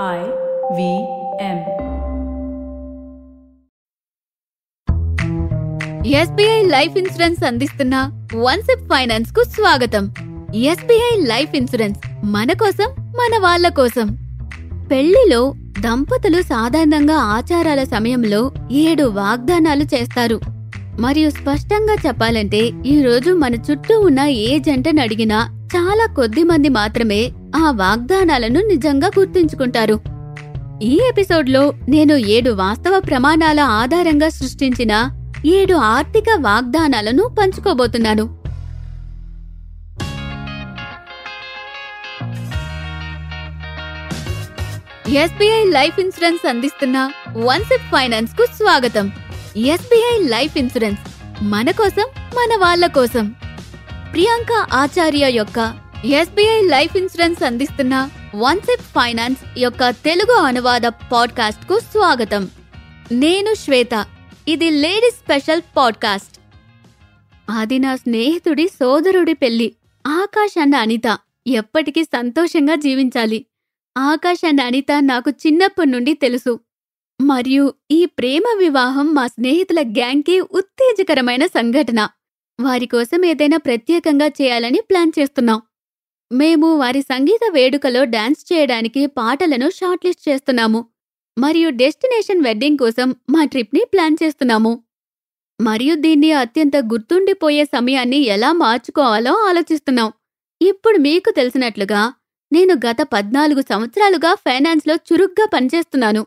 I V M. SBI life insurance అందిస్తున్న one SIP ఫైనాన్స్కు స్వాగతం. ఎస్బీఐ లైఫ్ ఇన్సూరెన్స్ మన కోసం మన వాళ్ళ కోసం. పెళ్ళిలో దంపతులు సాధారణంగా ఆచారాల సమయంలో ఏడు వాగ్దానాలు చేస్తారు. మరియు స్పష్టంగా చెప్పాలంటే ఈ రోజు మన చుట్టూ ఉన్న ఏ జంటను అడిగినా చాలా కొద్ది మంది మాత్రమే ఆ వాగ్దానాలను నిజంగా గుర్తుంచుకుంటారు. ఈ ఎపిసోడ్లో నేను ఏడు వాస్తవ ప్రమాణాల ఆధారంగా సృష్టించిన ఏడు ఆర్థిక వాగ్దానాలను పంచుకోబోతున్నాను. ఎస్బీఐ లైఫ్ ఇన్సూరెన్స్ అందిస్తున్న వన్ సిప్ ఫైనాన్స్కు స్వాగతం. ఎస్బీఐ లైఫ్ ఇన్సూరెన్స్ మన కోసం మన వాళ్ళ కోసం. ప్రియాంక ఆచార్య యొక్క ఎస్బీఐ లైఫ్ ఇన్సూరెన్స్ అందిస్తున్న వన్ సిప్ ఫైనాన్స్ యొక్క తెలుగు అనువాద పాడ్కాస్ట్కు స్వాగతం. నేను శ్వేత. ఇది లేడీస్ స్పెషల్ పాడ్కాస్ట్. అది నా స్నేహితుడి సోదరుడి పెళ్ళి ఆకాష్ అండ్ అనిత ఎప్పటికీ సంతోషంగా జీవించాలి. ఆకాష్ అండ్ అనిత నాకు చిన్నప్పటి నుండి తెలుసు. మరియు ఈ ప్రేమ వివాహం మా స్నేహితుల గ్యాంగ్కి ఉత్తేజకరమైన సంఘటన. వారి కోసం ఏదైనా ప్రత్యేకంగా చేయాలని ప్లాన్ చేస్తున్నాం. మేము వారి సంగీత వేడుకలో డాన్స్ చేయడానికి పాటలను షార్ట్ లిస్ట్ చేస్తున్నాము. మరియు డెస్టినేషన్ వెడ్డింగ్ కోసం మా ట్రిప్ని ప్లాన్ చేస్తున్నాము. మరియు దీన్ని అత్యంత గుర్తుండిపోయే సమయాన్ని ఎలా మార్చుకోవాలో ఆలోచిస్తున్నాం. ఇప్పుడు మీకు తెలిసినట్లుగా నేను గత పద్నాలుగు సంవత్సరాలుగా ఫైనాన్స్లో చురుగ్గా పనిచేస్తున్నాను.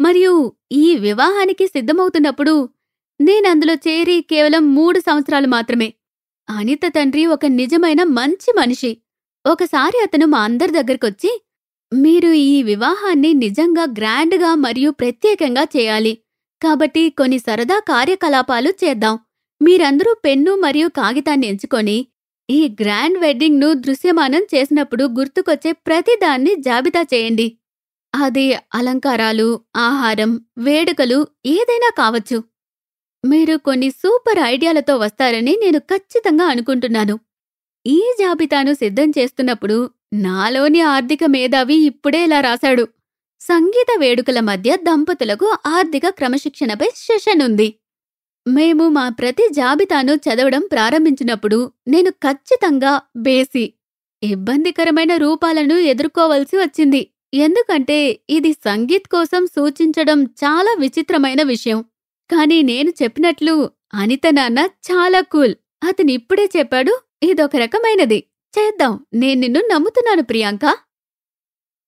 మరియు ఈ వివాహానికి సిద్ధమవుతున్నప్పుడు నేనందులో చేరి కేవలం మూడు సంవత్సరాలు మాత్రమే. అనిత తండ్రి ఒక నిజమైన మంచి మనిషి. ఒకసారి అతను మా అందరి దగ్గరకొచ్చి మీరు ఈ వివాహాన్ని నిజంగా గ్రాండ్గా మరియు ప్రత్యేకంగా చేయాలి. కాబట్టి కొన్ని సరదా కార్యకలాపాలు చేద్దాం. మీరందరూ పెన్ను మరియు కాగితాన్ని ఎంచుకొని ఈ గ్రాండ్ వెడ్డింగ్ను దృశ్యమానం చేసినప్పుడు గుర్తుకొచ్చే ప్రతిదాన్ని జాబితా చేయండి. అది అలంకారాలు ఆహారం వేడుకలు ఏదైనా కావచ్చు. మీరు కొన్ని సూపర్ ఐడియాలతో వస్తారని నేను ఖచ్చితంగా అనుకుంటున్నాను. ఈ జాబితాను సిద్ధం చేస్తున్నప్పుడు నాలోని ఆర్థిక మేధావి ఇప్పుడే ఇలా రాశాడు. సంగీత వేడుకల మధ్య దంపతులకు ఆర్థిక క్రమశిక్షణపై సెషన్ ఉంది. మేము మా ప్రతి జాబితాను చదవడం ప్రారంభించినప్పుడు నేను ఖచ్చితంగా బేసి ఇబ్బందికరమైన రూపాలను ఎదుర్కోవలసి వచ్చింది. ఎందుకంటే ఇది సంగీత్ కోసం సూచించడం చాలా విచిత్రమైన విషయం. కానీ నేను చెప్పినట్లు అనిత నాన్న చాలా కూల్. అతను ఇప్పుడే చెప్పాడు ఇదొక రకమైనది. చేద్దాం. నేను నిన్ను నమ్ముతున్నాను ప్రియాంక.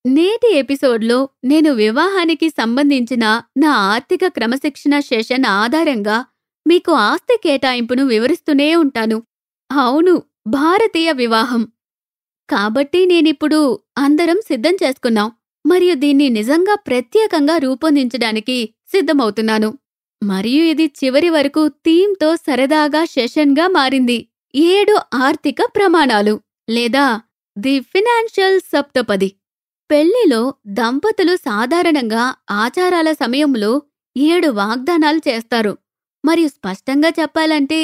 నేటి ఎపిసోడ్లో నేను వివాహానికి సంబంధించిన నా ఆర్థిక క్రమశిక్షణ సెషన్ ఆధారంగా మీకు ఆస్తి కేటాయింపును వివరిస్తూనే ఉంటాను. అవును భారతీయ వివాహం. కాబట్టి నేనిప్పుడు అందరం సిద్ధం చేసుకున్నాం. మరియు దీన్ని నిజంగా ప్రత్యేకంగా రూపొందించడానికి సిద్ధమవుతున్నాను. మరియు ఇది చివరి వరకు థీమ్తో సరదాగా సెషన్గా మారింది. ఏడు ఆర్థిక ప్రమాణాలు లేదా ది ఫినాన్షియల్ సప్తపది. పెళ్ళిలో దంపతులు సాధారణంగా ఆచారాల సమయంలో ఏడు వాగ్దానాలు చేస్తారు. మరియు స్పష్టంగా చెప్పాలంటే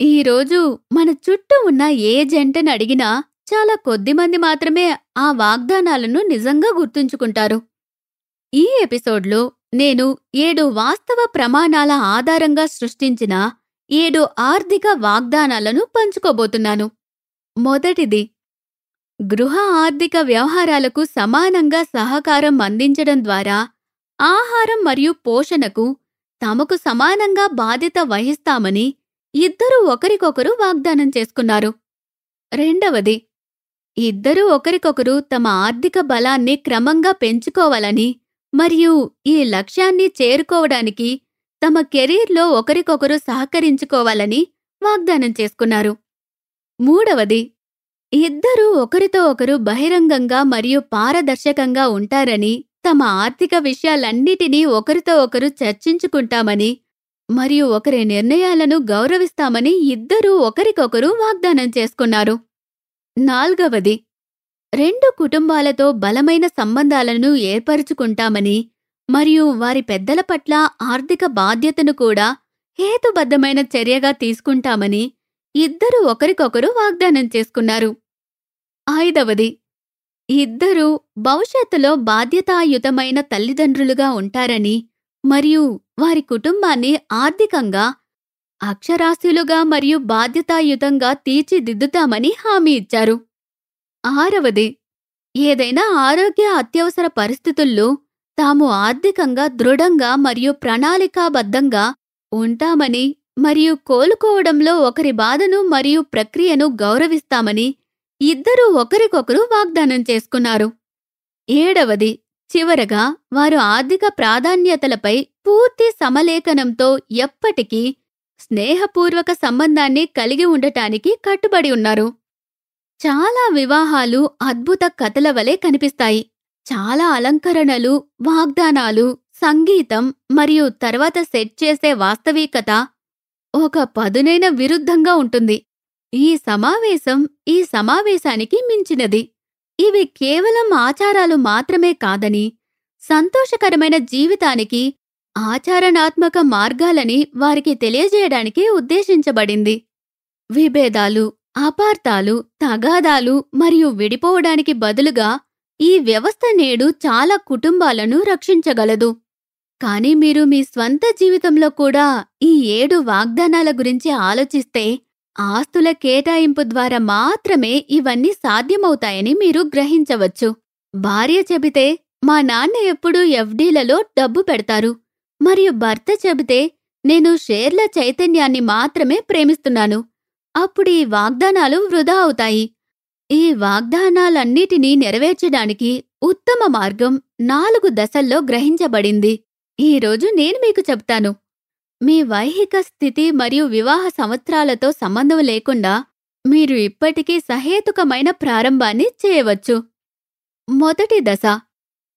ఈరోజు మన చుట్టూ ఉన్న ఏ జంటను అడిగినా చాలా కొద్ది మంది మాత్రమే ఆ వాగ్దానాలను నిజంగా గుర్తుంచుకుంటారు. ఈ ఎపిసోడ్లో నేను ఏడు వాస్తవ ప్రమాణాల ఆధారంగా సృష్టించిన ఏడు ఆర్థిక వాగ్దానాలను పంచుకోబోతున్నాను. మొదటిది గృహ ఆర్థిక వ్యవహారాలకు సమానంగా సహకారం అందించడం ద్వారా ఆహారం మరియు పోషణకు తమకు సమానంగా బాధ్యత వహిస్తామని ఇద్దరూ ఒకరికొకరు వాగ్దానం చేసుకున్నారు. రెండవది ఇద్దరూ ఒకరికొకరు తమ ఆర్థిక బలాన్ని క్రమంగా పెంచుకోవాలని మరియు ఈ లక్ష్యాన్ని చేరుకోవడానికి తమ కెరీర్లో ఒకరికొకరు సహకరించుకోవాలని వాగ్దానం చేసుకున్నారు. మూడవది ఇద్దరూ ఒకరితో ఒకరు బహిరంగంగా మరియు పారదర్శకంగా ఉంటారని తమ ఆర్థిక విషయాలన్నిటినీ ఒకరితో ఒకరు చర్చించుకుంటామని మరియు ఒకరి నిర్ణయాలను గౌరవిస్తామని ఇద్దరూ ఒకరికొకరు వాగ్దానం చేసుకున్నారు. నాల్గవది రెండు కుటుంబాలతో బలమైన సంబంధాలను ఏర్పరుచుకుంటామని మరియు వారి పెద్దల పట్ల ఆర్థిక బాధ్యతను కూడా హేతుబద్ధమైన చర్యగా తీసుకుంటామని ఇద్దరు ఒకరికొకరు వాగ్దానం చేసుకున్నారు. ఐదవది ఇద్దరూ భవిష్యత్తులో బాధ్యతాయుతమైన తల్లిదండ్రులుగా ఉంటారని మరియు వారి కుటుంబాన్ని ఆర్థికంగా అక్షరాస్యులుగా మరియు బాధ్యతాయుతంగా తీర్చిదిద్దుతామని హామీ ఇచ్చారు. ఆరవది. ఏదైనా ఆరోగ్య అత్యవసర పరిస్థితుల్లో తాము ఆర్థికంగా దృఢంగా మరియు ప్రణాళికాబద్ధంగా ఉంటామని మరియు కోలుకోవడంలో ఒకరి బాధను మరియు ప్రక్రియను గౌరవిస్తామని ఇద్దరూ ఒకరికొకరు వాగ్దానం చేసుకున్నారు. ఏడవది. చివరగా వారు ఆర్థిక ప్రాధాన్యతలపై పూర్తి సమలేఖనంతో ఎప్పటికీ స్నేహపూర్వక సంబంధాన్ని కలిగి ఉండటానికి కట్టుబడి ఉన్నారు. చాలా వివాహాలు అద్భుత కథల వలె కనిపిస్తాయి. చాలా అలంకరణలు వాగ్దానాలు సంగీతం మరియు తర్వాత సెట్ చేసే వాస్తవికత ఒక పదునైన విరుద్ధంగా ఉంటుంది. ఈ సమావేశం ఈ సమావేశానికి మించినది. ఇవి కేవలం ఆచారాలు మాత్రమే కాదని సంతోషకరమైన జీవితానికి ఆచరణాత్మక మార్గాలని వారికి తెలియజేయడానికి ఉద్దేశించబడింది. విభేదాలు అపార్థాలు తగాదాలు మరియు విడిపోవడానికి బదులుగా ఈ వ్యవస్థ నేడు చాలా కుటుంబాలను రక్షించగలదు. కానీ మీరు మీ స్వంత జీవితంలో కూడా ఈ ఏడు వాగ్దానాల గురించి ఆలోచిస్తే ఆస్తుల కేటాయింపు ద్వారా మాత్రమే ఇవన్నీ సాధ్యమవుతాయని మీరు గ్రహించవచ్చు. భార్య చెబితే మా నాన్న ఎప్పుడూ ఎఫ్డీలలో డబ్బు పెడతారు. మరియు భర్త చెబితే నేను షేర్ల చైతన్యాన్ని మాత్రమే ప్రేమిస్తున్నాను. అప్పుడు ఈ వాగ్దానాలు వృధా అవుతాయి. ఈ వాగ్దానాలన్నిటినీ నెరవేర్చడానికి ఉత్తమ మార్గం నాలుగు దశల్లో గ్రహించబడింది. ఈరోజు నేను మీకు చెప్తాను. మీ వైహిక స్థితి మరియు వివాహ సంవత్సరాలతో సంబంధం లేకుండా మీరు ఇప్పటికీ సహేతుకమైన ప్రారంభాన్ని చేయవచ్చు. మొదటి దశ.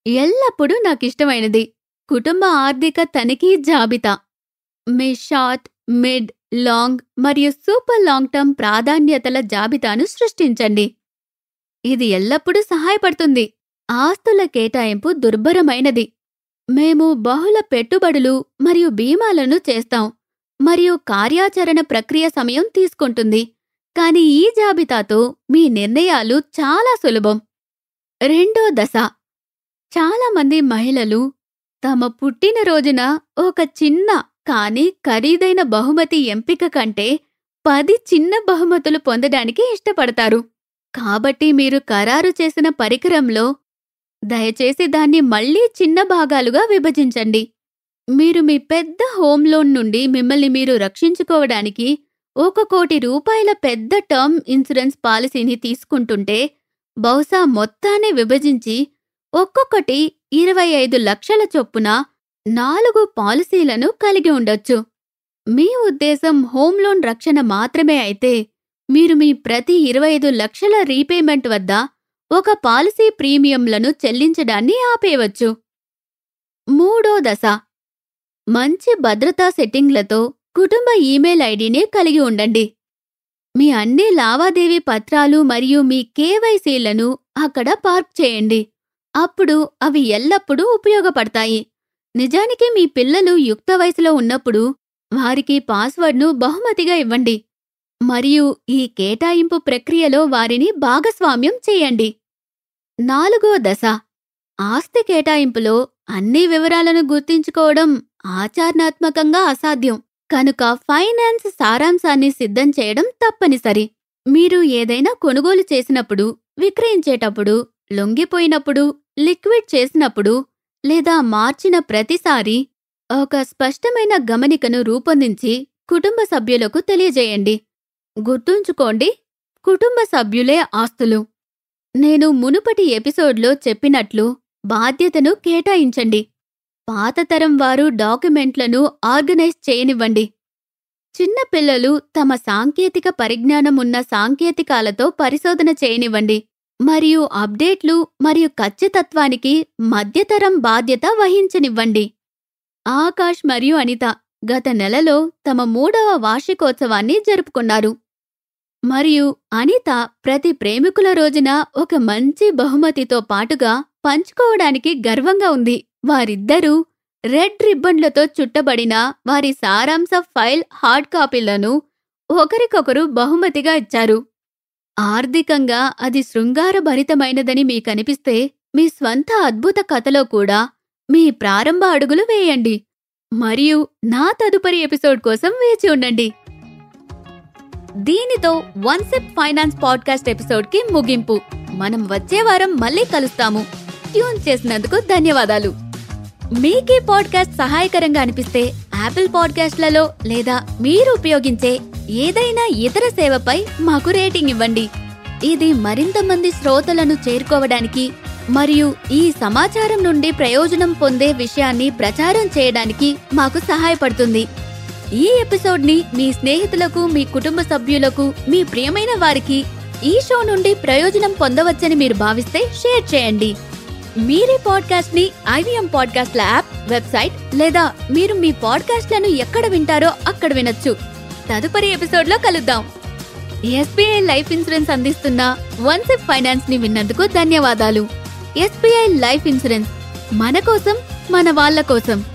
ఎల్లప్పుడూ నాకిష్టమైనది. కుటుంబ ఆర్థిక తనిఖీ జాబితా. మీ షార్ట్ మిడ్ లాంగ్ మరియు సూపర్ లాంగ్ టర్మ్ ప్రాధాన్యతల జాబితాను సృష్టించండి. ఇది ఎల్లప్పుడూ సహాయపడుతుంది. ఆస్తుల కేటాయింపు దుర్భరమైనది. మేము బహుళ పెట్టుబడులు మరియు బీమాలను చేస్తాం. మరియు కార్యాచరణ ప్రక్రియ సమయం తీసుకుంటుంది. కానీ ఈ జాబితాతో మీ నిర్ణయాలు చాలా సులభం. రెండో దశ. చాలామంది మహిళలు తమ పుట్టినరోజున ఒక చిన్న కానీ ఖరీదైన బహుమతి ఎంపిక కంటే పది చిన్న బహుమతులు పొందడానికి ఇష్టపడతారు. కాబట్టి మీరు ఖరారు చేసిన పరికరంలో దయచేసి దాన్ని మళ్ళీ చిన్న భాగాలుగా విభజించండి. మీరు మీ పెద్ద హోమ్ లోన్ నుండి మిమ్మల్ని మీరు రక్షించుకోవడానికి ఒక కోటి రూపాయల పెద్ద టర్మ్ ఇన్సూరెన్స్ పాలసీని తీసుకుంటుంటే బహుశా మొత్తాన్ని విభజించి ఒక్కొక్కటి ఇరవై ఐదు లక్షల చొప్పున నాలుగు పాలసీలను కలిగి ఉండొచ్చు. మీ ఉద్దేశం హోమ్ లోన్ రక్షణ మాత్రమే అయితే మీరు మీ ప్రతి ఇరవై ఐదు లక్షల రీపేమెంట్ వద్ద ఒక పాలసీ ప్రీమియంలను చెల్లించడాన్ని ఆపేయవచ్చు. మూడో దశ. మంచి భద్రతా సెట్టింగ్లతో కుటుంబ ఈమెయిల్ ఐడిని కలిగి ఉండండి. మీ అన్ని లావాదేవీ పత్రాలు మరియు మీ కేవైసీలను అక్కడ పార్క్ చేయండి. అప్పుడు అవి ఎల్లప్పుడూ ఉపయోగపడతాయి. నిజానికి మీ పిల్లలు యుక్త వయసులో ఉన్నప్పుడు వారికి పాస్వర్డ్ను బహుమతిగా ఇవ్వండి. మరియు ఈ కేటాయింపు ప్రక్రియలో వారిని భాగస్వామ్యం చేయండి. నాలుగో దశ. ఆస్తి కేటాయింపులో అన్ని వివరాలను గుర్తించుకోవడం ఆచరణాత్మకంగా అసాధ్యం. కనుక ఫైనాన్స్ సారాంశాన్ని సిద్ధం చేయడం తప్పనిసరి. మీరు ఏదైనా కొనుగోలు చేసినప్పుడు విక్రయించేటప్పుడు లొంగిపోయినప్పుడు లిక్విడ్ చేసినప్పుడు లేదా మార్చిన ప్రతిసారి ఒక స్పష్టమైన గమనికను రూపొందించి కుటుంబ సభ్యులకు తెలియజేయండి. గుర్తుంచుకోండి కుటుంబ సభ్యులే ఆస్తులు. నేను మునుపటి ఎపిసోడ్లో చెప్పినట్లు బాధ్యతను కేటాయించండి. పాతతరం వారు డాక్యుమెంట్లను ఆర్గనైజ్ చేయనివ్వండి. చిన్నపిల్లలు తమ సాంకేతిక పరిజ్ఞానం ఉన్న సాంకేతికాలతో పరిశోధన చేయనివ్వండి. మరియు అప్డేట్లు మరియు ఖచ్చితత్వానికి మధ్యతరం బాధ్యత వహించనివ్వండి. ఆకాష్ మరియు అనిత గత నెలలో తమ మూడవ వార్షికోత్సవాన్ని జరుపుకున్నారు. మరియు అనిత ప్రతి ప్రేమికుల రోజున ఒక మంచి బహుమతితో పాటుగా పంచుకోవడానికి గర్వంగా ఉంది. వారిద్దరూ రెడ్ రిబ్బన్లతో చుట్టబడిన వారి సారాంశ ఫైల్ హార్డ్ కాపీలను ఒకరికొకరు బహుమతిగా ఇచ్చారు. ఆర్థికంగా అది శృంగారభరితమైనదని మీకనిపిస్తే మీ స్వంత అద్భుత కథలో కూడా మీ ప్రారంభ అడుగులు వేయండి. మరియు నా తదుపరి ఎపిసోడ్ కోసం వేచి ఉండండి. దీనితో వన్ సెప్ ఫైనాన్స్ పాడ్కాస్ట్ ఎపిసోడ్కి ముగింపు. మనం వచ్చే వారం మళ్ళీ కలుస్తాము. ట్యూన్ చేసినందుకు ధన్యవాదాలు. మీకే పాడ్కాస్ట్ సహాయకరంగా అనిపిస్తే యాపిల్ పాడ్కాస్ట్లలో లేదా మీరు ఉపయోగించే ఏదైనా ఇతర సేవపై మాకు రేటింగ్ ఇవ్వండి. ఇది మరింత మంది శ్రోతలను చేరుకోవడానికి మరియు ఈ సమాచారం నుండి ప్రయోజనం పొందే విషయాన్ని ప్రచారం చేయడానికి మాకు సహాయపడుతుంది. ఈ ఎపిసోడ్ని మీ స్నేహితులకు మీ కుటుంబ సభ్యులకు మీ ప్రియమైన వారికి ఈ షో నుండి ప్రయోజనం పొందవచ్చని మీరు భావిస్తే షేర్ చేయండి. మీరే పాడ్కాస్ట్ని ఐవీఎం పాడ్కాస్ట్ల యాప్ వెబ్సైట్ లేదా మీరు మీ పాడ్కాస్ట్లను ఎక్కడ వింటారో అక్కడ వినొచ్చు. తదుపరి ఎపిసోడ్లో కలుద్దాం. ఎస్బీఐ లైఫ్ ఇన్సూరెన్స్ అందిస్తున్న వన్ సెప్ ఫైనాన్స్ని విన్నందుకు ధన్యవాదాలు. ఎస్బీఐ లైఫ్ ఇన్సూరెన్స్ మన కోసం మన వాళ్ళ కోసం.